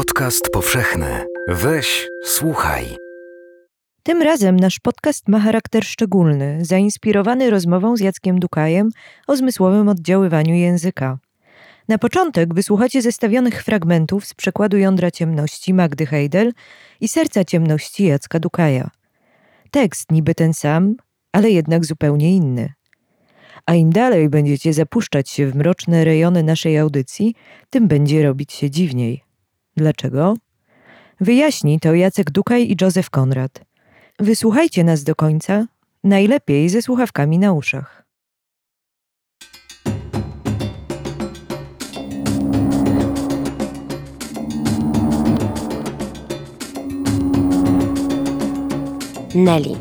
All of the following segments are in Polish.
Podcast powszechny. Weź, słuchaj. Tym razem nasz podcast ma charakter szczególny, zainspirowany rozmową z Jackiem Dukajem o zmysłowym oddziaływaniu języka. Na początek wysłuchacie zestawionych fragmentów z przekładu Jądra Ciemności Magdy Heidel i Serca Ciemności Jacka Dukaja. Tekst niby ten sam, ale jednak zupełnie inny. A im dalej będziecie zapuszczać się w mroczne rejony naszej audycji, tym będzie robić się dziwniej. Dlaczego? Wyjaśni to Jacek Dukaj i Józef Konrad. Wysłuchajcie nas do końca, najlepiej ze słuchawkami na uszach. Nelly.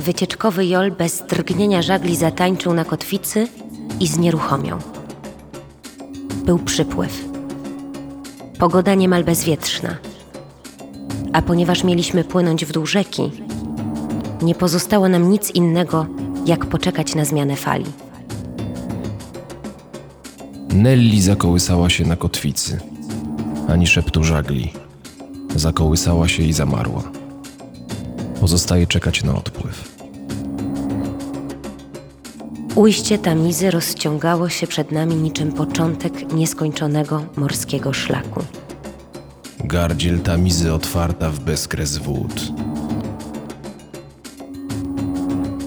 Wycieczkowy Jol bez drgnienia żagli zatańczył na kotwicy i znieruchomiał. Był przypływ. Pogoda niemal bezwietrzna. A ponieważ mieliśmy płynąć w dół rzeki, nie pozostało nam nic innego, jak poczekać na zmianę fali. Nelly zakołysała się na kotwicy, ani szeptu żagli. Zakołysała się i zamarła. Pozostaje czekać na odpływ. Ujście Tamizy rozciągało się przed nami niczym początek nieskończonego morskiego szlaku. Gardziel tamizy otwarta w bezkres wód.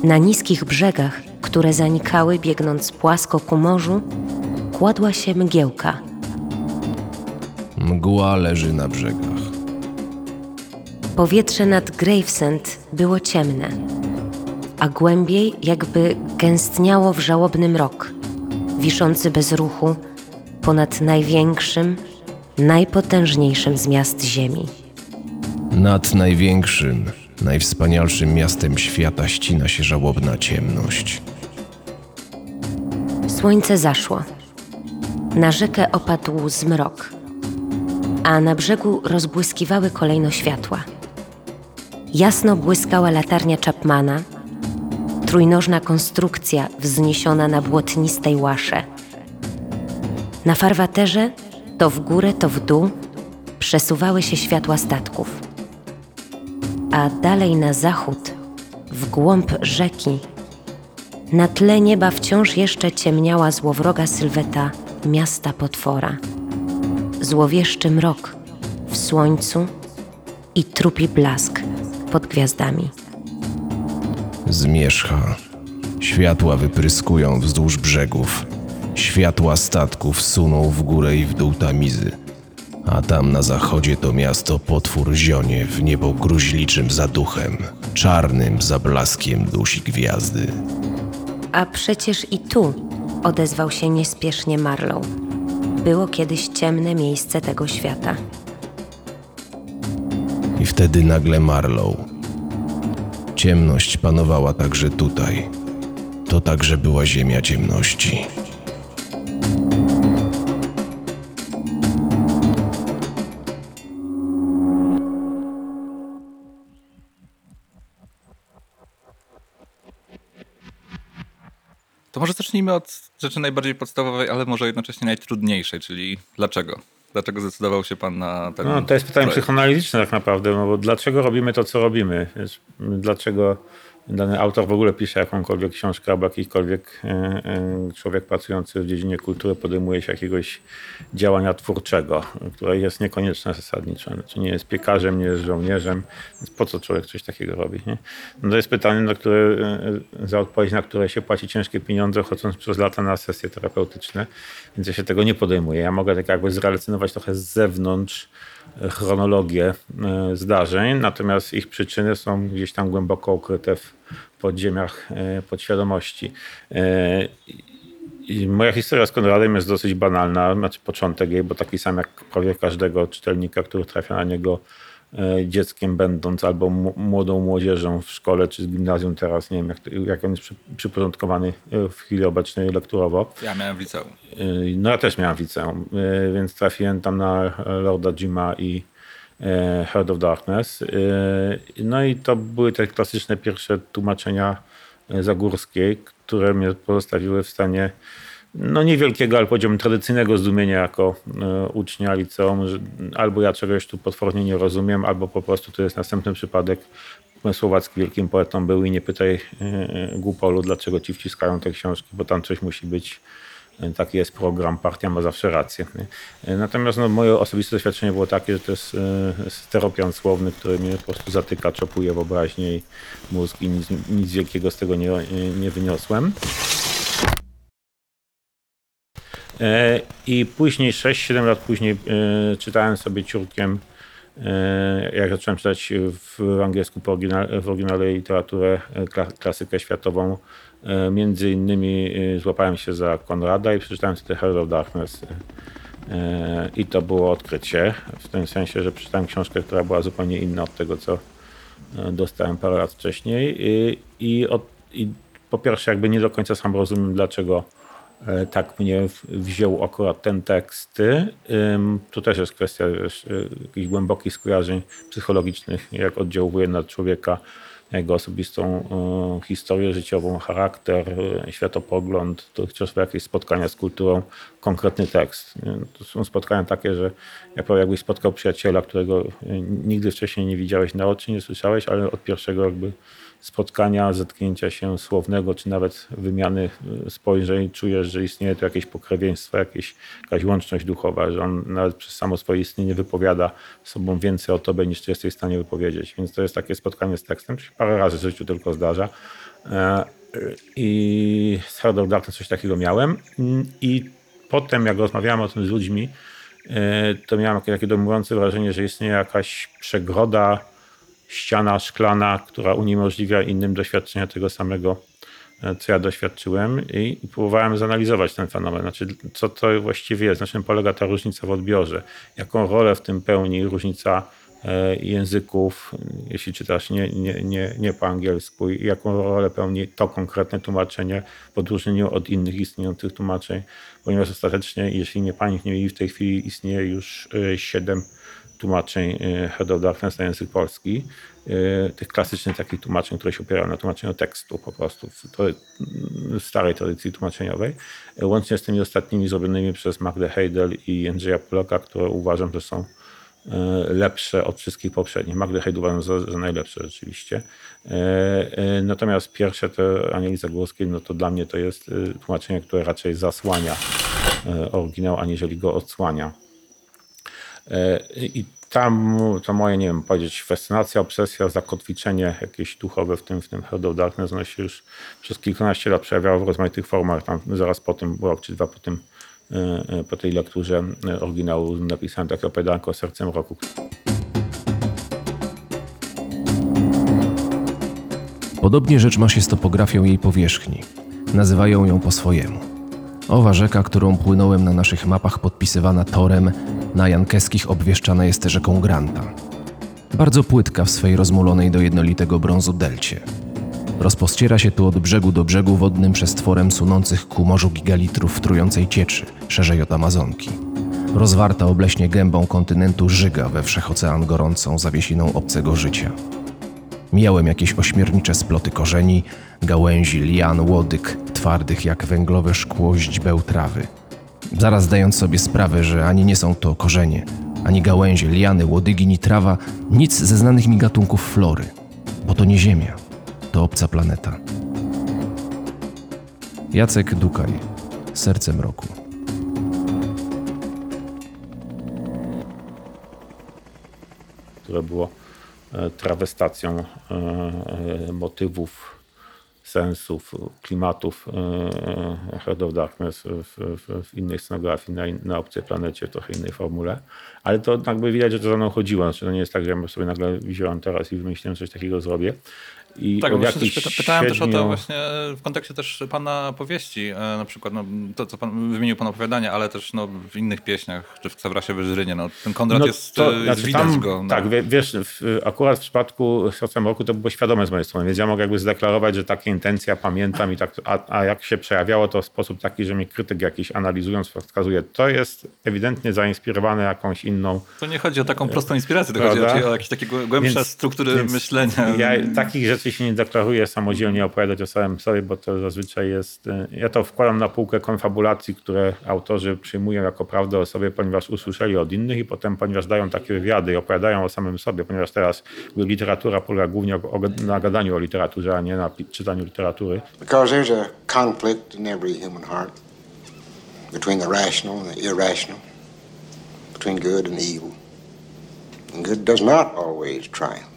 Na niskich brzegach, które zanikały biegnąc płasko ku morzu, kładła się mgiełka. Mgła leży na brzegach. Powietrze nad Gravesend było ciemne, a głębiej jakby gęstniało w żałobny mrok, wiszący bez ruchu ponad największym, najpotężniejszym z miast Ziemi. Nad największym, najwspanialszym miastem świata ścina się żałobna ciemność. Słońce zaszło. Na rzekę opadł zmrok, a na brzegu rozbłyskiwały kolejno światła. Jasno błyskała latarnia Chapmana, trójnożna konstrukcja wzniesiona na błotnistej łasze. Na farwaterze, to w górę, to w dół, przesuwały się światła statków. A dalej na zachód, w głąb rzeki, na tle nieba wciąż jeszcze ciemniała złowroga sylweta miasta potwora. Złowieszczy mrok w słońcu i trupi blask pod gwiazdami. Zmierzcha. Światła wypryskują wzdłuż brzegów. Światła statków suną w górę i w dół tamizy. A tam na zachodzie to miasto potwór zionie w niebo gruźliczym zaduchem. Czarnym zablaskiem dusi gwiazdy. A przecież i tu odezwał się niespiesznie Marlow. Było kiedyś ciemne miejsce tego świata. I wtedy nagle Marlow. Ciemność panowała także tutaj. To także była ziemia ciemności. To może zacznijmy od rzeczy najbardziej podstawowej, ale może jednocześnie najtrudniejszej, czyli dlaczego? Dlaczego zdecydował się pan na ten No, to jest pytanie projekt? psychoanalityczne tak naprawdę, no bo dlaczego robimy to, co robimy? Dlaczego dany autor w ogóle pisze jakąkolwiek książkę albo jakikolwiek e, e, człowiek pracujący w dziedzinie kultury podejmuje się jakiegoś działania twórczego, które jest niekonieczne zasadniczo. Znaczy nie jest piekarzem, nie jest żołnierzem, więc po co człowiek coś takiego robi? Nie? No to jest pytanie, na które, e, za odpowiedź na które się płaci ciężkie pieniądze, chodząc przez lata na sesje terapeutyczne, więc ja się tego nie podejmuję. Ja mogę tak jakby zrelacjonować trochę z zewnątrz chronologię e, zdarzeń, natomiast ich przyczyny są gdzieś tam głęboko ukryte w podziemiach e, podświadomości. E, I moja historia z Konradem jest dosyć banalna, znaczy początek jej, bo taki sam jak prawie każdego czytelnika, który trafia na niego dzieckiem będąc albo młodą młodzieżą w szkole czy z gimnazjum teraz, nie wiem jak, jak on jest przy, przyporządkowany e, w chwili obecnej lekturowo. Ja miałem w liceum. Yy, No ja też miałem liceum, yy, więc trafiłem tam na Lorda Jima i e, Heart of Darkness. No i to były te klasyczne pierwsze tłumaczenia e, Zagórskiej, które mnie pozostawiły w stanie no niewielkiego, ale powiedziałbym tradycyjnego zdumienia jako e, ucznia liceum, że albo ja czegoś tu potwornie nie rozumiem, albo po prostu to jest następny przypadek. Słowacki wielkim poetą był i nie pytaj e, Głupolu, dlaczego ci wciskają te książki, bo tam coś musi być. E, Taki jest program, partia ma zawsze rację. E, Natomiast no, moje osobiste doświadczenie było takie, że to jest e, steropian słowny, który mnie po prostu zatyka, czopuje wyobraźnię i mózg i nic, nic wielkiego z tego nie, nie wyniosłem. E, I później, 6-7 lat później, e, czytałem sobie ciurkiem, e, jak zacząłem czytać w angielsku po oryginale, w oryginale literaturę, kla- klasykę światową. Między innymi złapałem się za Konrada i przeczytałem sobie The Heart of Darkness. I to było odkrycie, w tym sensie, że przeczytałem książkę, która była zupełnie inna od tego, co dostałem parę lat wcześniej. I, i, od, i po pierwsze, jakby nie do końca sam rozumiem, dlaczego tak mnie wziął akurat ten tekst. Ym, Tu też jest kwestia y, jakichś głębokich skojarzeń psychologicznych, jak oddziałuje na człowieka, jego osobistą y, historię życiową, charakter, y, światopogląd, to chociażby jakieś spotkania z kulturą, konkretny tekst. To są spotkania takie, że jak jakbyś spotkał przyjaciela, którego y, nigdy wcześniej nie widziałeś na oczy, nie słyszałeś, ale od pierwszego jakby spotkania, zetknięcia się słownego, czy nawet wymiany y, spojrzeń, czujesz, że istnieje tu jakieś pokrewieństwo, jakieś, jakaś łączność duchowa, że on nawet przez samo swoje istnienie wypowiada sobą więcej o tobie, niż ty jesteś w stanie wypowiedzieć. Więc to jest takie spotkanie z tekstem, to parę razy w życiu tylko zdarza. E, y, I z Darkness coś takiego miałem. Mm, I potem, jak rozmawiałem o tym z ludźmi, e, to miałem takie, dojmujące wrażenie, że istnieje jakaś przegroda, ściana szklana, która uniemożliwia innym doświadczenia tego samego, e, co ja doświadczyłem. I, próbowałem zanalizować ten fenomen, znaczy co to właściwie jest, na czym polega ta różnica w odbiorze, jaką rolę w tym pełni różnica e, języków, jeśli czytasz nie, nie, nie, nie po angielsku, i jaką rolę pełni to konkretne tłumaczenie w odróżnieniu od innych istniejących tłumaczeń, ponieważ ostatecznie, jeśli nie pamięć nie w tej chwili istnieje już e, siedem tłumaczeń e, Head of Darkness na język polski, e, tych klasycznych takich tłumaczeń, które się opierają na tłumaczeniu tekstu po prostu, w to- w starej tradycji tłumaczeniowej, e, łącznie z tymi ostatnimi zrobionymi przez Magdę Heidel i Jędrzeja Poloka, które uważam, że są lepsze od wszystkich poprzednich. Magdę Heidel uważam za, za najlepsze rzeczywiście. Natomiast pierwsze te Anieli Zagórskiej, no to dla mnie to jest tłumaczenie, które raczej zasłania oryginał, aniżeli go odsłania. E, I tam to moje, nie wiem, powiedzieć, fascynacja, obsesja, zakotwiczenie jakieś duchowe w tym, w tym Heart of Darkness, ono się już przez kilkanaście lat przejawiało w rozmaitych formach. Tam zaraz po tym, rok czy dwa po tym, e, e, po tej lekturze oryginału napisałem takie opowiadanko Sercem Roku. Podobnie rzecz ma się z topografią jej powierzchni. Nazywają ją po swojemu. Owa rzeka, którą płynąłem na naszych mapach podpisywana torem, na Jankeskich obwieszczana jest rzeką Granta. Bardzo płytka w swej rozmulonej do jednolitego brązu delcie. Rozpościera się tu od brzegu do brzegu wodnym przestworem sunących ku morzu gigalitrów trującej cieczy, szerzej od Amazonki. Rozwarta obleśnie gębą kontynentu żyga we wszechocean gorącą zawiesiną obcego życia. Mijałem jakieś ośmiornicze sploty korzeni, gałęzi, lian, łodyg, twardych jak węglowe szkło źdźbeł trawy. Zaraz zdając sobie sprawę, że ani nie są to korzenie, ani gałęzie, liany, łodygi, ni trawa, nic ze znanych mi gatunków flory, bo to nie Ziemia, to obca planeta. Jacek Dukaj, Sercem Roku. które było e, trawestacją e, e, motywów, sensów, klimatów e, Heart of Darkness w, w, w innej scenografii, na, na obcej planecie, w trochę innej formule. Ale to jakby widać, że to za mną chodziło. Znaczy, to nie jest tak, że ja sobie nagle wziąłem teraz i wymyśliłem coś takiego zrobię. I Tak, właśnie też pyta, pytałem też o to siedmiu- właśnie w kontekście też pana powieści, e, na przykład no, to, co pan wymienił pan opowiadania, ale też no, w innych pieśniach, czy w Ksabrasie Wyżynie, no, ten Konrad jest, to jest znaczy widać tam, go. No. Tak, wie- wiesz, w, akurat w przypadku Sercem Roku to było świadome z mojej strony, więc ja mogę jakby zadeklarować, że takie intencje ja pamiętam i tak, a, a jak się przejawiało to w sposób taki, że mnie krytyk jakiś analizując wskazuje, to jest ewidentnie zainspirowane jakąś inną To nie chodzi o taką prostą inspirację, to Prawda? chodzi o jakieś takie głę- głębsze Więc- struktury więc myślenia. Ja takich rzeczy raczej się nie deklaruję samodzielnie opowiadać o samym sobie, bo to zazwyczaj jest. e, Ja to wkładam na półkę konfabulacji, które autorzy przyjmują jako prawdę o sobie, ponieważ usłyszeli od innych i potem, ponieważ dają takie wywiady i opowiadają o samym sobie, ponieważ teraz literatura polega głównie na gadaniu o literaturze, a nie na czytaniu literatury. Because there's a conflict in every human heart between the rational and the irrational, between good and evil. And good does not always triumph.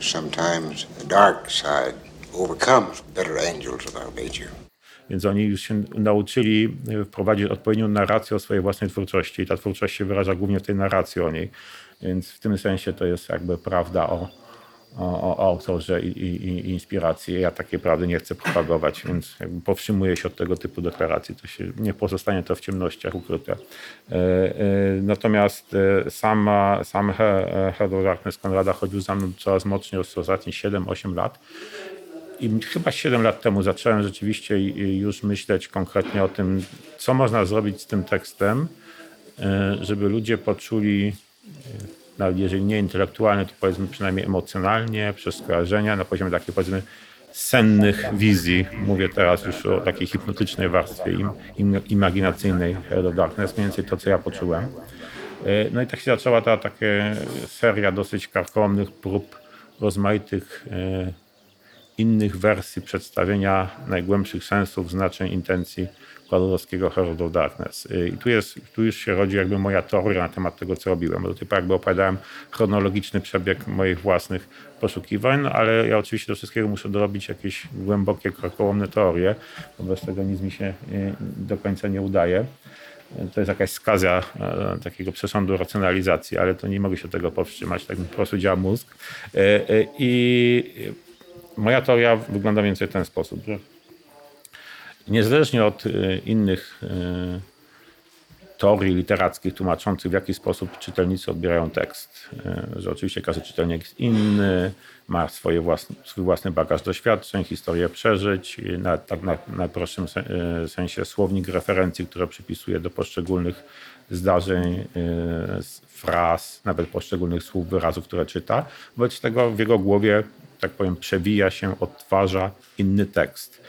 Sometimes the dark side overcomes better angels of our nature. Więc oni już się nauczyli e, wprowadzić odpowiednią narrację o swojej własnej twórczości i ta twórczość się wyraża głównie w tej narracji o niej. Więc w tym sensie to jest jakby prawda o, o, o autorze i, i, i inspiracji. Ja takiej prawdy nie chcę propagować, więc powstrzymuję się od tego typu deklaracji. To się, nie pozostanie to w ciemnościach ukryte. E, e, natomiast e, sama, sam of Darkness Konrada chodził za mną coraz mocniej od ostatnich 7-8 lat. I chyba 7 lat temu zacząłem rzeczywiście już myśleć konkretnie o tym, co można zrobić z tym tekstem, żeby ludzie poczuli, nawet jeżeli nie intelektualnie, to powiedzmy przynajmniej emocjonalnie, przez skojarzenia, na poziomie takiej powiedzmy sennych wizji. Mówię teraz już o takiej hipnotycznej warstwie im, im, imaginacyjnej of Darkness, mniej więcej to, co ja poczułem. E, No i tak się zaczęła ta taka seria dosyć karkołomnych prób rozmaitych e, innych wersji przedstawienia najgłębszych sensów, znaczeń, intencji Kowalowskiego Heart of Darkness. Y, I tu, jest, tu już się rodzi jakby moja teoria na temat tego, co robiłem. Do tej pory jakby opowiadałem chronologiczny przebieg moich własnych poszukiwań, no ale ja oczywiście do wszystkiego muszę dorobić jakieś głębokie, karkołomne teorie, bo bez tego nic mi się y, do końca nie udaje. To jest jakaś skazja e, takiego przesądu racjonalizacji, ale to nie mogę się tego powstrzymać, tak po prostu działa mózg. E, e, I moja teoria wygląda więcej w ten sposób, że niezależnie od e, innych e, teorii literackich tłumaczących, w jaki sposób czytelnicy odbierają tekst, e, że oczywiście każdy czytelnik jest inny, ma swoje własne, swój własny bagaż doświadczeń, historię przeżyć, na tak na najprostszym se- sensie słownik referencji, które przypisuje do poszczególnych zdarzeń, fraz, nawet poszczególnych słów, wyrazów, które czyta. Wobec tego w jego głowie, tak powiem, przewija się, odtwarza inny tekst.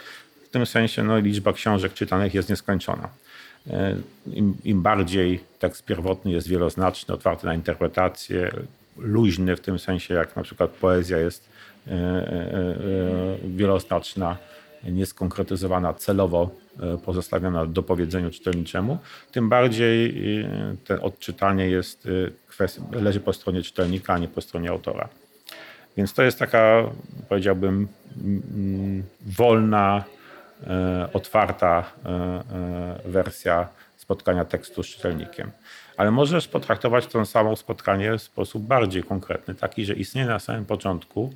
Tym sensie no, liczba książek czytanych jest nieskończona. E, Im, Im bardziej tekst pierwotny jest wieloznaczny, otwarty na interpretację, luźny w tym sensie, jak na przykład poezja jest e, e, wieloznaczna, nieskonkretyzowana, celowo pozostawiona dopowiedzeniu czytelniczemu, tym bardziej e, to odczytanie jest, kwestia, leży po stronie czytelnika, a nie po stronie autora. Więc to jest taka, powiedziałbym, wolna, otwarta e, e, wersja spotkania tekstu z czytelnikiem. Ale możesz potraktować to samo spotkanie w sposób bardziej konkretny, taki, że istnieje na samym początku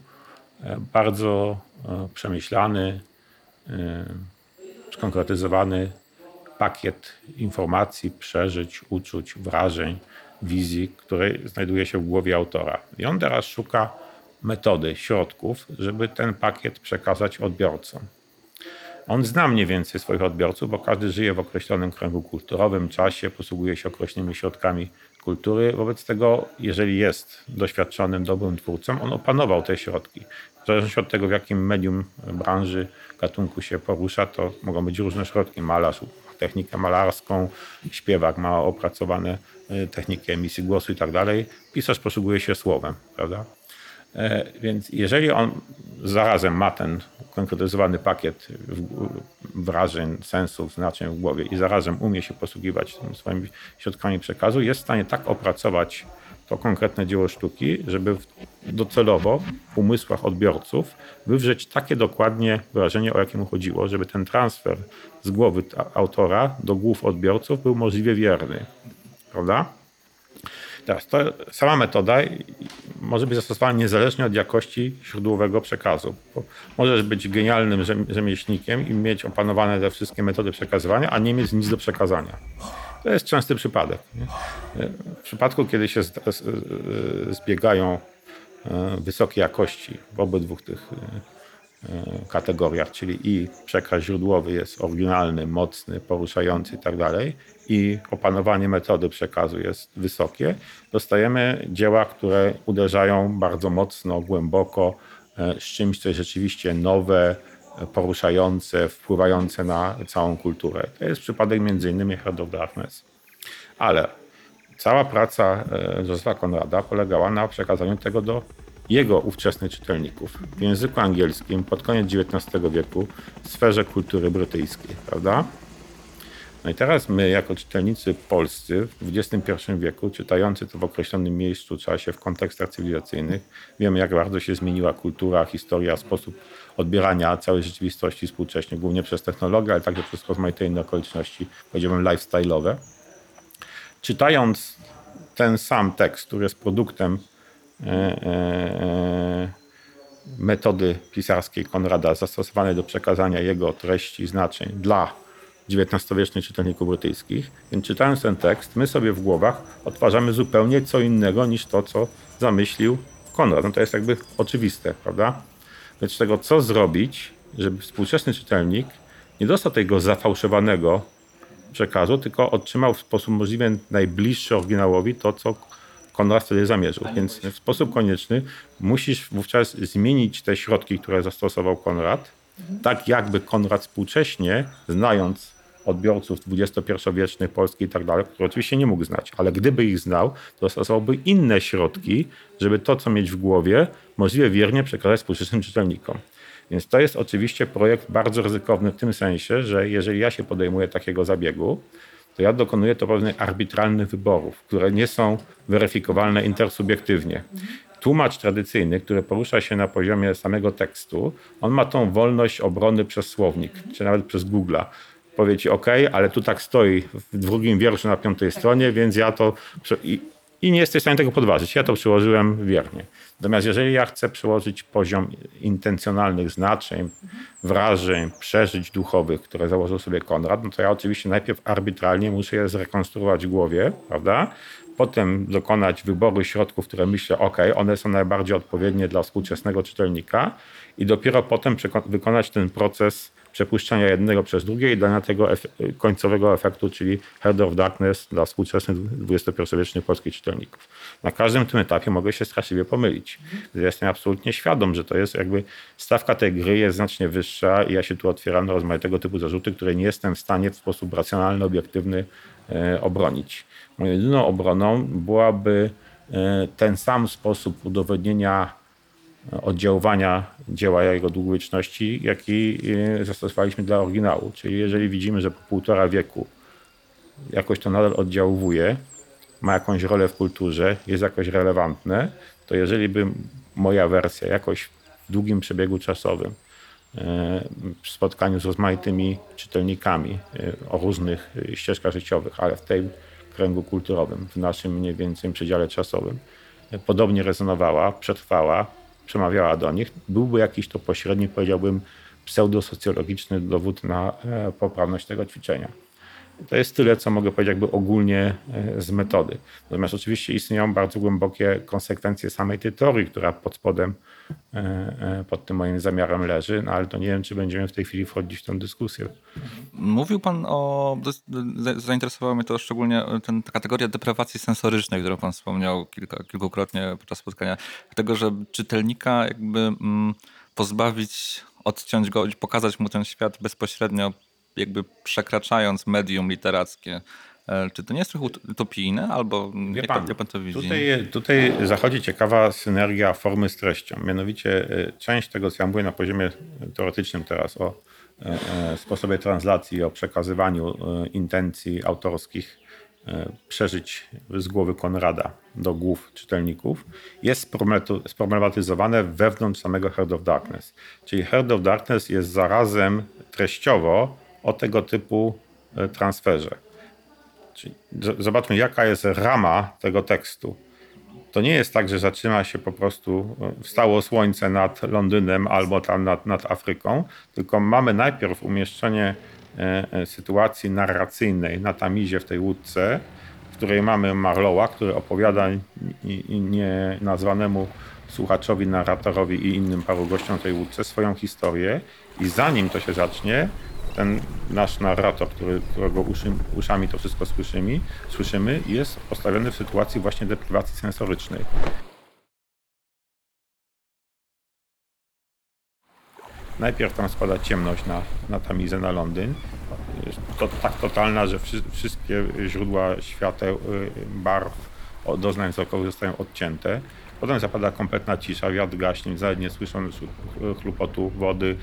e, bardzo e, przemyślany, e, skonkretyzowany pakiet informacji, przeżyć, uczuć, wrażeń, wizji, które znajduje się w głowie autora. I on teraz szuka metody, środków, żeby ten pakiet przekazać odbiorcom. On zna mniej więcej swoich odbiorców, bo każdy żyje w określonym kręgu kulturowym, czasie, posługuje się określonymi środkami kultury. Wobec tego, jeżeli jest doświadczonym, dobrym twórcą, on opanował te środki. W zależności od tego, w jakim medium, branży, gatunku się porusza, to mogą być różne środki. Malarz ma technikę malarską, śpiewak ma opracowane y, techniki emisji głosu i tak dalej. Pisarz posługuje się słowem, prawda? E, Więc jeżeli on zarazem ma ten konkretyzowany pakiet wrażeń, sensów, znaczeń w głowie i zarazem umie się posługiwać swoimi środkami przekazu, jest w stanie tak opracować to konkretne dzieło sztuki, żeby docelowo w umysłach odbiorców wywrzeć takie dokładnie wyrażenie, o jakie mu chodziło, żeby ten transfer z głowy autora do głów odbiorców był możliwie wierny. Prawda? Teraz, to sama metoda może być zastosowana niezależnie od jakości źródłowego przekazu. Bo możesz być genialnym rzem- rzemieślnikiem i mieć opanowane te wszystkie metody przekazywania, a nie mieć nic do przekazania. To jest częsty przypadek. Nie? W przypadku, kiedy się zbiegają e, wysokie jakości w obydwu tych e, e, kategoriach, czyli i przekaz źródłowy jest oryginalny, mocny, poruszający i tak dalej, i opanowanie metody przekazu jest wysokie, dostajemy dzieła, które uderzają bardzo mocno, głęboko, e, z czymś, co jest rzeczywiście nowe, e, poruszające, wpływające na całą kulturę. To jest przypadek między innymi Heart of Darkness. Ale cała praca e, Józefa Konrada polegała na przekazaniu tego do jego ówczesnych czytelników w języku angielskim pod koniec XIX wieku w sferze kultury brytyjskiej, prawda? No i teraz my, jako czytelnicy polscy w XXI wieku, czytający to w określonym miejscu, czasie, w kontekstach cywilizacyjnych, wiemy, jak bardzo się zmieniła kultura, historia, sposób odbierania całej rzeczywistości współcześnie, głównie przez technologię, ale także przez rozmaite inne okoliczności, powiedziałbym, lifestyle'owe. Czytając ten sam tekst, który jest produktem e, e, metody pisarskiej Konrada zastosowanej do przekazania jego treści, znaczeń dla XIX-wiecznych czytelników brytyjskich. Więc czytając ten tekst, my sobie w głowach odtwarzamy zupełnie co innego niż to, co zamyślił Konrad. No to jest jakby oczywiste, prawda? Więc tego, co zrobić, żeby współczesny czytelnik nie dostał tego zafałszowanego przekazu, tylko otrzymał w sposób możliwie najbliższy oryginałowi to, co Konrad wtedy zamierzył. Więc w sposób konieczny musisz wówczas zmienić te środki, które zastosował Konrad, tak jakby Konrad współcześnie, znając odbiorców XXI-wiecznych Polski i tak dalej, które oczywiście nie mógł znać, ale gdyby ich znał, to stosowałby inne środki, żeby to, co mieć w głowie, możliwie wiernie przekazać współczesnym czytelnikom. Więc to jest oczywiście projekt bardzo ryzykowny w tym sensie, że jeżeli ja się podejmuję takiego zabiegu, to ja dokonuję to pewnych arbitralnych wyborów, które nie są weryfikowalne intersubiektywnie. Tłumacz tradycyjny, który porusza się na poziomie samego tekstu, on ma tą wolność obrony przez słownik, czy nawet przez Google'a. Powie OK, ale tu tak stoi w drugim wierszu na piątej stronie, więc ja to. I, I nie jesteś w stanie tego podważyć. Ja to przyłożyłem wiernie. Natomiast jeżeli ja chcę przyłożyć poziom intencjonalnych znaczeń, wrażeń, przeżyć duchowych, które założył sobie Konrad, no to ja oczywiście najpierw arbitralnie muszę je zrekonstruować w głowie, prawda? Potem dokonać wyboru środków, które myślę, ok, one są najbardziej odpowiednie dla współczesnego czytelnika i dopiero potem wykonać ten proces przepuszczania jednego przez drugie i dania tego końcowego efektu, czyli Heart of Darkness dla współczesnych XXI-wiecznych polskich czytelników. Na każdym tym etapie mogę się straszliwie pomylić. Jestem absolutnie świadom, że to jest jakby stawka tej gry jest znacznie wyższa i ja się tu otwieram na rozmaitego typu zarzuty, które nie jestem w stanie w sposób racjonalny, obiektywny e, obronić. Moją jedyną obroną byłaby e, ten sam sposób udowodnienia oddziaływania dzieła jego długowieczności, jaki e, zastosowaliśmy dla oryginału. Czyli jeżeli widzimy, że po półtora wieku jakoś to nadal oddziałuje, ma jakąś rolę w kulturze, jest jakoś relevantne, to jeżeli by moja wersja jakoś w długim przebiegu czasowym, e, w spotkaniu z rozmaitymi czytelnikami e, o różnych ścieżkach życiowych, ale w tym kręgu kulturowym, w naszym mniej więcej przedziale czasowym, podobnie rezonowała, przetrwała, przemawiała do nich, byłby jakiś to pośredni, powiedziałbym, pseudosocjologiczny dowód na e, poprawność tego ćwiczenia. To jest tyle, co mogę powiedzieć jakby ogólnie e, z metody. Natomiast oczywiście istnieją bardzo głębokie konsekwencje samej tej teorii, która pod spodem, e, e, pod tym moim zamiarem leży, no ale to nie wiem, czy będziemy w tej chwili wchodzić w tę dyskusję. Mówił pan o. za- Zainteresowała mnie to szczególnie ten, ta kategoria deprawacji sensorycznej, którą pan wspomniał kilka, kilkukrotnie podczas spotkania. Tego, że czytelnika jakby mm, pozbawić, odciąć go, pokazać mu ten świat bezpośrednio, jakby przekraczając medium literackie. E, Czy to nie jest trochę ut- utopijne, albo jak, pan, jak pan to widzi? Tutaj, tutaj zachodzi ciekawa synergia formy z treścią. Mianowicie y, część tego, co ja mówię na poziomie teoretycznym teraz o e, e, sposobie translacji, o przekazywaniu e, intencji autorskich, e, przeżyć z głowy Konrada do głów czytelników, jest sproblematy- sproblematyzowane wewnątrz samego Heart of Darkness. Czyli Heart of Darkness jest zarazem treściowo o tego typu e, transferze. Czyli zobaczmy, jaka jest rama tego tekstu. To nie jest tak, że zaczyna się po prostu, e, wstało słońce nad Londynem albo tam nad, nad Afryką, tylko mamy najpierw umieszczenie e, sytuacji narracyjnej na tamizie w tej łódce, w której mamy Marlowa, który opowiada i- i nie nazwanemu słuchaczowi, narratorowi i innym paru gościom tej łódce swoją historię i zanim to się zacznie, ten nasz narrator, który, którego uszy, uszami to wszystko słyszymy, słyszymy, jest postawiony w sytuacji właśnie deprywacji sensorycznej. Najpierw tam spada ciemność na, na Tamizę, na Londyn. To tak totalna, że wszy, wszystkie źródła świateł, y, barw, doznań wzrokowych zostają odcięte. Potem zapada kompletna cisza, wiatr gaśnie, nie słyszą chlupotu wody,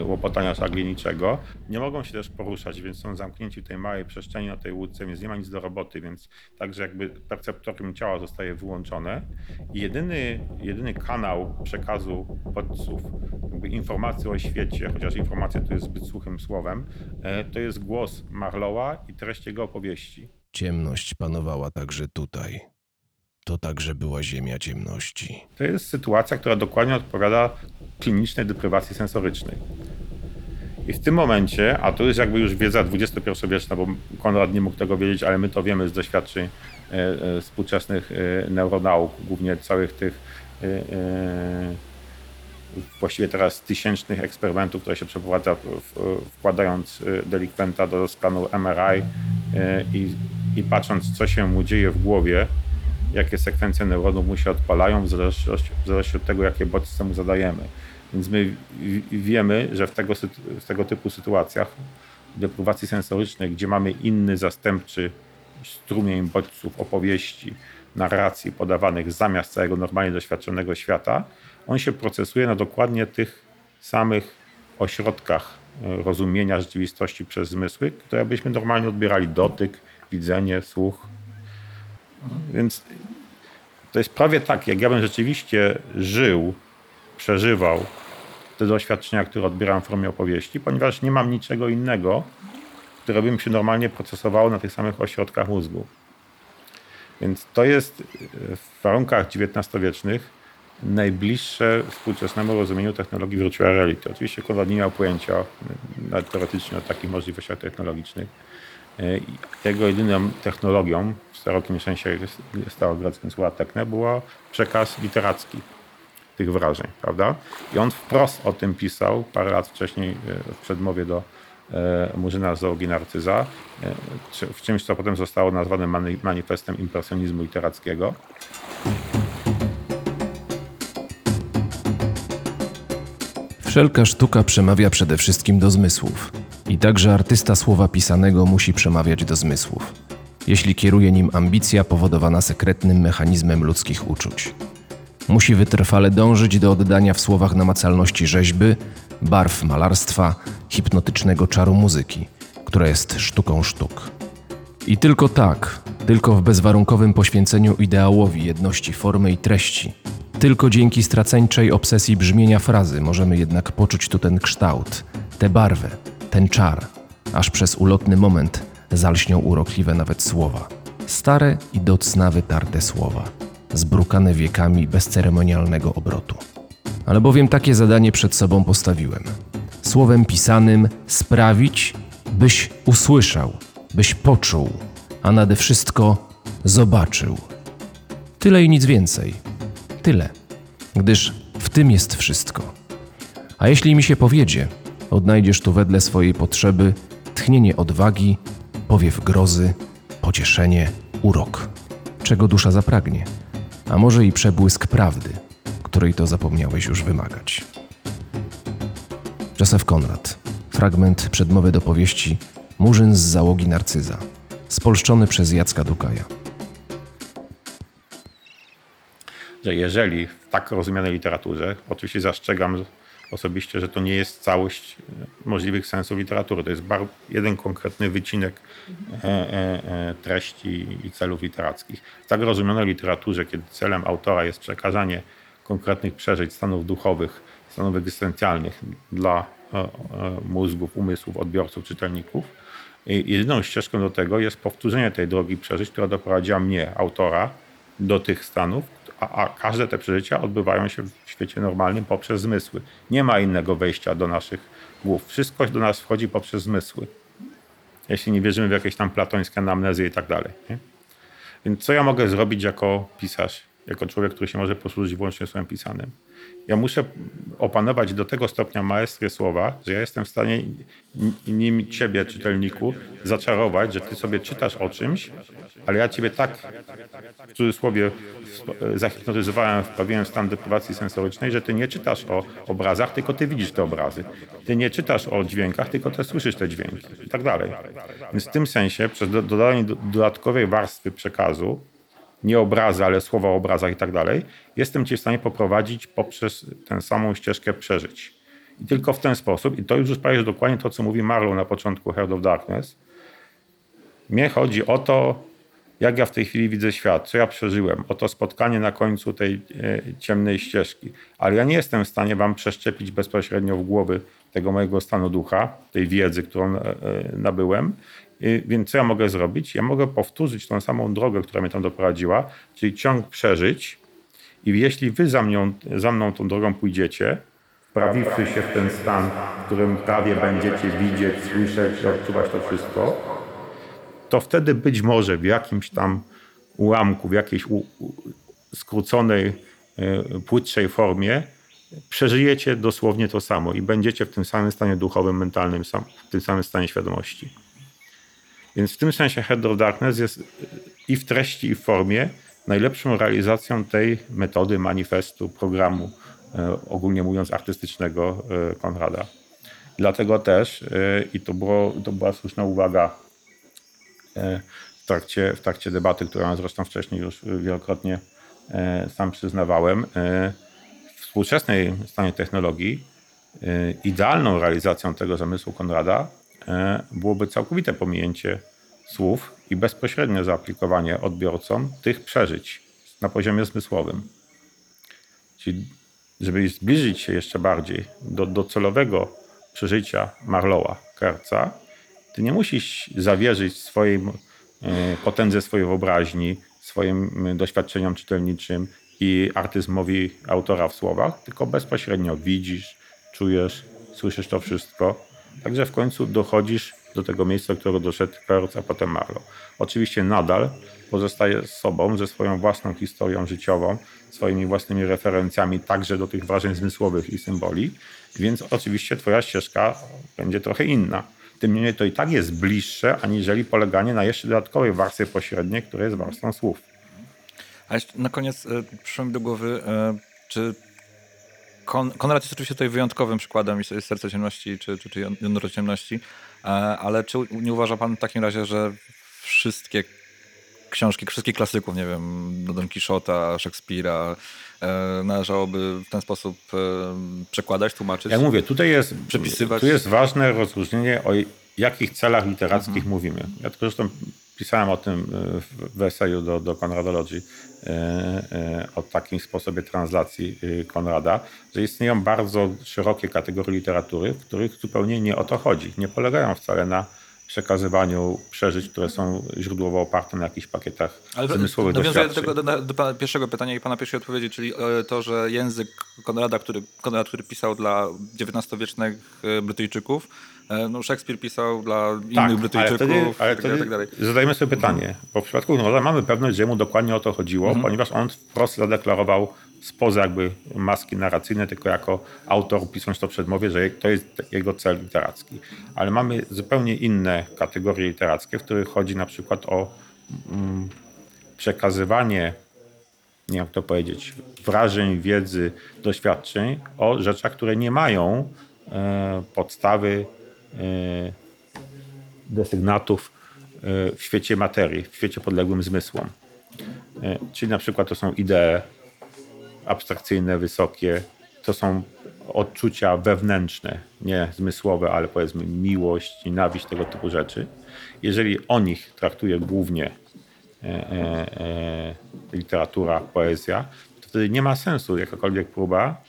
y, łopotania szagli, niczego. Nie mogą się też poruszać, więc są zamknięci w tej małej przestrzeni na tej łódce, więc nie ma nic do roboty, więc także jakby perceptorium ciała zostaje wyłączone. I jedyny, jedyny kanał przekazu bodźców, jakby informacji o świecie, chociaż informacja to jest zbyt suchym słowem, e, to jest głos Marlowa i treść jego opowieści. Ciemność panowała także tutaj. To także była ziemia ciemności. To jest sytuacja, która dokładnie odpowiada klinicznej deprywacji sensorycznej. I w tym momencie, a to jest jakby już wiedza XXI-wieczna, bo Konrad nie mógł tego wiedzieć, ale my to wiemy z doświadczeń e, e, współczesnych e, neuronauk, głównie całych tych właściwie teraz tysięcznych eksperymentów, które się przeprowadza, wkładając delikwenta do skanu MRI i, i patrząc, co się mu dzieje w głowie, jakie sekwencje neuronów mu się odpalają w zależności, w zależności od tego, jakie bodźce mu zadajemy. Więc my wiemy, że w tego, w tego typu sytuacjach deprywacji sensorycznej, gdzie mamy inny zastępczy strumień bodźców, opowieści, narracji podawanych zamiast całego normalnie doświadczonego świata, on się procesuje na dokładnie tych samych ośrodkach e, rozumienia rzeczywistości przez zmysły, które byśmy normalnie odbierali dotyk, widzenie, słuch. Więc to jest prawie tak, jak ja bym rzeczywiście żył, przeżywał te doświadczenia, które odbieram w formie opowieści, ponieważ nie mam niczego innego, które bym się normalnie procesowało na tych samych ośrodkach mózgu. Więc to jest e, w warunkach XIX-wiecznych najbliższe współczesnemu rozumieniu technologii virtual reality. Oczywiście Konrad nie miał pojęcia e, nawet teoretycznie o takich możliwościach technologicznych. E, Jego jedyną technologią, w starokim sensie starogreckim słowa tekne, było przekaz literacki tych wrażeń, prawda? I on wprost o tym pisał parę lat wcześniej e, w przedmowie do e, Murzyna z Załogi Narcyza, w czymś, co potem zostało nazwane mani- manifestem impresjonizmu literackiego. Wszelka sztuka przemawia przede wszystkim do zmysłów. I także artysta słowa pisanego musi przemawiać do zmysłów, jeśli kieruje nim ambicja powodowana sekretnym mechanizmem ludzkich uczuć. Musi wytrwale dążyć do oddania w słowach namacalności rzeźby, barw malarstwa, hipnotycznego czaru muzyki, która jest sztuką sztuk. I tylko tak, tylko w bezwarunkowym poświęceniu ideałowi jedności formy i treści, tylko dzięki straceńczej obsesji brzmienia frazy możemy jednak poczuć tu ten kształt, tę barwę, ten czar, aż przez ulotny moment zalśnią urokliwe nawet słowa. Stare i do cna wytarte słowa, zbrukane wiekami bezceremonialnego obrotu. Ale bowiem takie zadanie przed sobą postawiłem. Słowem pisanym sprawić, byś usłyszał, byś poczuł, a nade wszystko zobaczył. Tyle i nic więcej. Tyle. Gdyż w tym jest wszystko. A jeśli mi się powiedzie, odnajdziesz tu wedle swojej potrzeby tchnienie odwagi, powiew grozy, pocieszenie, urok, czego dusza zapragnie, a może i przebłysk prawdy, której to zapomniałeś już wymagać. Józef Konrad. Fragment przedmowy do powieści Murzyn z załogi Narcyza, spolszczony przez Jacka Dukaja. że jeżeli w tak rozumianej literaturze, oczywiście zastrzegam osobiście, że to nie jest całość możliwych sensów literatury, to jest jeden konkretny wycinek e, e, e, treści i celów literackich. Tak rozumianej literaturze, kiedy celem autora jest przekazanie konkretnych przeżyć, stanów duchowych, stanów egzystencjalnych dla mózgów, umysłów, odbiorców, czytelników, i jedyną ścieżką do tego jest powtórzenie tej drogi przeżyć, która doprowadziła mnie, autora, do tych stanów, a, a każde te przeżycia odbywają się w świecie normalnym poprzez zmysły. Nie ma innego wejścia do naszych głów. Wszystko do nas wchodzi poprzez zmysły. Jeśli nie wierzymy w jakieś tam platońskie amnezje i tak dalej. Nie? Więc co ja mogę zrobić jako pisarz jako człowiek, który się może posłużyć wyłącznie słowem pisanym. Ja muszę opanować do tego stopnia maestrię słowa, że ja jestem w stanie nim ciebie, czytelniku, zaczarować, że ty sobie czytasz o czymś, ale ja ciebie tak w cudzysłowie zahipnotyzowałem, wprawiłem w stan deprawacji sensorycznej, że ty nie czytasz o obrazach, tylko ty widzisz te obrazy. Ty nie czytasz o dźwiękach, tylko ty słyszysz te dźwięki i tak dalej. Więc w tym sensie przez do- dodanie do- dodatkowej warstwy przekazu, nie obrazy, ale słowa o obrazach i tak dalej, jestem cię w stanie poprowadzić poprzez tę samą ścieżkę przeżyć. I tylko w ten sposób, i to już prawie dokładnie to, co mówi Marlow na początku Heart of Darkness, mnie chodzi o to, jak ja w tej chwili widzę świat, co ja przeżyłem, o to spotkanie na końcu tej e, ciemnej ścieżki. Ale ja nie jestem w stanie wam przeszczepić bezpośrednio w głowy tego mojego stanu ducha, tej wiedzy, którą e, e, nabyłem. I, więc co ja mogę zrobić? Ja mogę powtórzyć tą samą drogę, która mnie tam doprowadziła, czyli ciąg przeżyć. I jeśli wy za mną, za mną tą drogą pójdziecie, wprawiwszy się w ten stan, w którym prawie będziecie widzieć, słyszeć, odczuwać to wszystko, to wtedy być może w jakimś tam ułamku, w jakiejś u, u, skróconej, y, płytszej formie przeżyjecie dosłownie to samo i będziecie w tym samym stanie duchowym, mentalnym, sam, w tym samym stanie świadomości. Więc w tym sensie Head of Darkness jest i w treści, i w formie najlepszą realizacją tej metody, manifestu, programu, y, ogólnie mówiąc artystycznego y, Konrada. Dlatego też, y, i to, było, to była słuszna uwaga e, w trakcie, w trakcie debaty, którą zresztą wcześniej już wielokrotnie e, sam przyznawałem. e, W współczesnej stanie technologii e, idealną realizacją tego zamysłu Konrada e, byłoby całkowite pominięcie słów i bezpośrednie zaaplikowanie odbiorcom tych przeżyć na poziomie zmysłowym. Czyli żeby zbliżyć się jeszcze bardziej do docelowego przeżycia Marlowa, Kerca, ty nie musisz zawierzyć swojej e, potędze swojej wyobraźni, swoim e, doświadczeniom czytelniczym i artyzmowi autora w słowach, tylko bezpośrednio widzisz, czujesz, słyszysz to wszystko. Także w końcu dochodzisz do tego miejsca, którego doszedł Kurtz, a potem Marlow. Oczywiście nadal pozostaje z sobą, ze swoją własną historią życiową, swoimi własnymi referencjami także do tych wrażeń zmysłowych i symboli, więc oczywiście twoja ścieżka będzie trochę inna. Tym niemniej to i tak jest bliższe, aniżeli poleganie na jeszcze dodatkowej warstwie pośredniej, która jest warstwą słów. A jeszcze na koniec e, przyszło mi do głowy, e, czy Kon Konrad jest oczywiście tutaj wyjątkowym przykładem Serce Ciemności czy, czy, czy Jądro Ciemności, e, ale czy nie uważa pan w takim razie, że wszystkie książki, wszystkich klasyków, nie wiem, Don Quixota, Szekspira, e, należałoby w ten sposób e, przekładać, tłumaczyć? Jak mówię, tutaj jest, Przepisywać. tu jest ważne rozróżnienie, o jakich celach literackich mówimy. Ja tylko zresztą pisałem o tym e, w- eseju do, do Conradology, e, e, o takim sposobie translacji Konrada, że istnieją bardzo szerokie kategorie literatury, w których zupełnie nie o to chodzi. Nie polegają wcale na przekazywaniu przeżyć, które są źródłowo oparte na jakichś pakietach Ale zmysłowych nawiązuję do, doświadczeń. tego, do, do pana pierwszego pytania i pana pierwszej odpowiedzi, czyli to, że język Konrada, który, Konrad, który pisał dla XIX-wiecznych Brytyjczyków, no Szekspir pisał dla innych Tak, ale Brytyjczyków wtedy, ale i tak dalej, wtedy zadajmy sobie pytanie, bo w przypadku mamy pewność, że mu dokładnie o to chodziło, Mhm. ponieważ on wprost zadeklarował spoza jakby maski narracyjnej, tylko jako autor pisząc to w przedmowie, że to jest jego cel literacki. Ale mamy zupełnie inne kategorie literackie, w których chodzi na przykład o mm, przekazywanie nie wiem jak to powiedzieć, wrażeń, wiedzy, doświadczeń o rzeczach, które nie mają e, podstawy e, desygnatów e, w świecie materii, w świecie podległym zmysłom. E, Czyli na przykład to są idee abstrakcyjne, wysokie, to są odczucia wewnętrzne, nie zmysłowe, ale powiedzmy miłość, nienawiść, tego typu rzeczy. Jeżeli o nich traktuje głównie e, e, e, literatura, poezja, to wtedy nie ma sensu jakakolwiek próba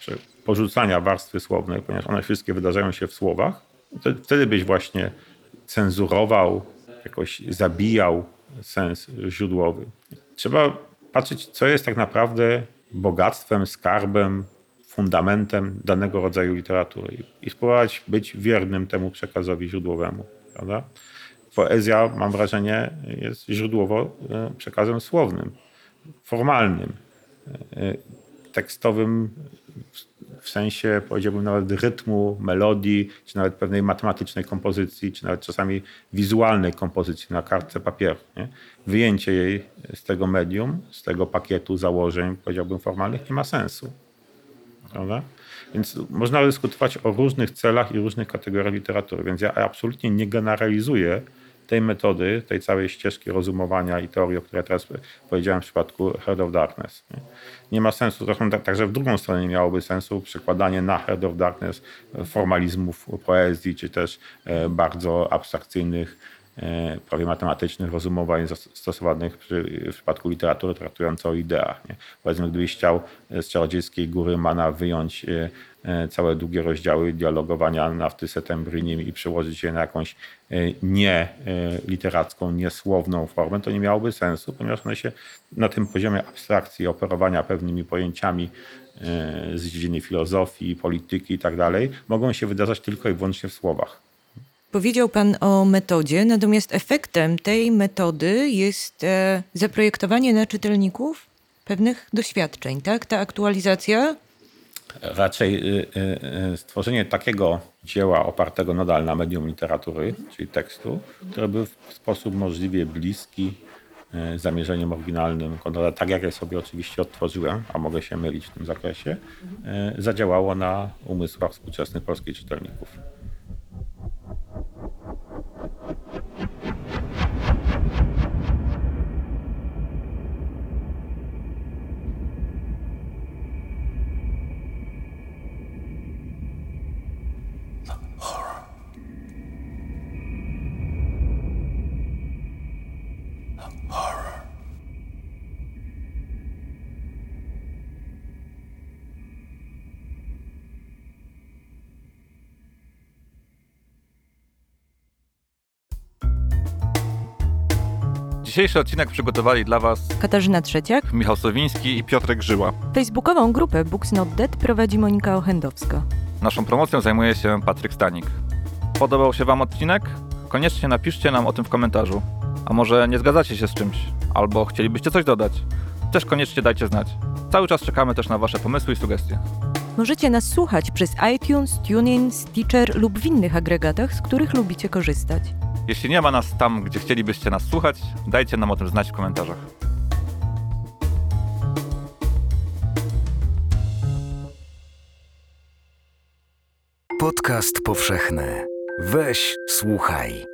porzucania warstwy słownej, ponieważ one wszystkie wydarzają się w słowach. Wtedy byś właśnie cenzurował, jakoś zabijał sens źródłowy. Trzeba patrzeć, co jest tak naprawdę bogactwem, skarbem, fundamentem danego rodzaju literatury i- i spróbować być wiernym temu przekazowi źródłowemu. Prawda? Poezja, mam wrażenie, jest źródłowo e, przekazem słownym, formalnym. e, tekstowym w sensie powiedziałbym nawet rytmu, melodii, czy nawet pewnej matematycznej kompozycji, czy nawet czasami wizualnej kompozycji na kartce papieru. Nie? Wyjęcie jej z tego medium, z tego pakietu założeń, powiedziałbym formalnych, nie ma sensu. Prawda? Więc można dyskutować o różnych celach i różnych kategoriach literatury, więc ja absolutnie nie generalizuję tej metody, tej całej ścieżki rozumowania i teorii, o której teraz powiedziałem w przypadku Heart of Darkness. Nie, nie ma sensu, tak- także w drugą stronę nie miałoby sensu przekładanie na Heart of Darkness formalizmów poezji, czy też e, bardzo abstrakcyjnych, prawie matematycznych rozumowań stosowanych przy, w przypadku literatury traktującej o ideach. Nie? Powiedzmy, gdybyś chciał z Czarodziejskiej Góry Mana wyjąć e, e, całe długie rozdziały dialogowania nafty Setembrinim i przełożyć je na jakąś e, nie e, literacką, niesłowną formę, to nie miałoby sensu, ponieważ one się na tym poziomie abstrakcji, operowania pewnymi pojęciami e, z dziedziny filozofii, polityki i tak dalej, mogą się wydarzać tylko i wyłącznie w słowach. Powiedział Pan o metodzie, natomiast efektem tej metody jest e, zaprojektowanie na czytelników pewnych doświadczeń, tak? Ta aktualizacja raczej y, y, y, stworzenie takiego dzieła opartego nadal na medium literatury, czyli tekstu, które by w sposób możliwie bliski y, zamierzeniem oryginalnym tak jak ja sobie oczywiście odtworzyłem, a mogę się mylić w tym zakresie, y, zadziałało na umysłach współczesnych polskich czytelników. Dzisiejszy odcinek przygotowali dla Was Katarzyna Trzeciak. Michał Sowiński i Piotrek Żyła. Facebookową grupę Books Not Dead prowadzi Monika Ochendowska. Naszą promocją zajmuje się Patryk Stanik. Podobał się Wam odcinek? Koniecznie napiszcie nam o tym w komentarzu. A może nie zgadzacie się z czymś? Albo chcielibyście coś dodać? Też koniecznie dajcie znać. Cały czas czekamy też na Wasze pomysły i sugestie. Możecie nas słuchać przez iTunes, TuneIn, Stitcher lub w innych agregatach, z których lubicie korzystać. Jeśli nie ma nas tam, gdzie chcielibyście nas słuchać, dajcie nam o tym znać w komentarzach. Podcast powszechny. Weź, słuchaj.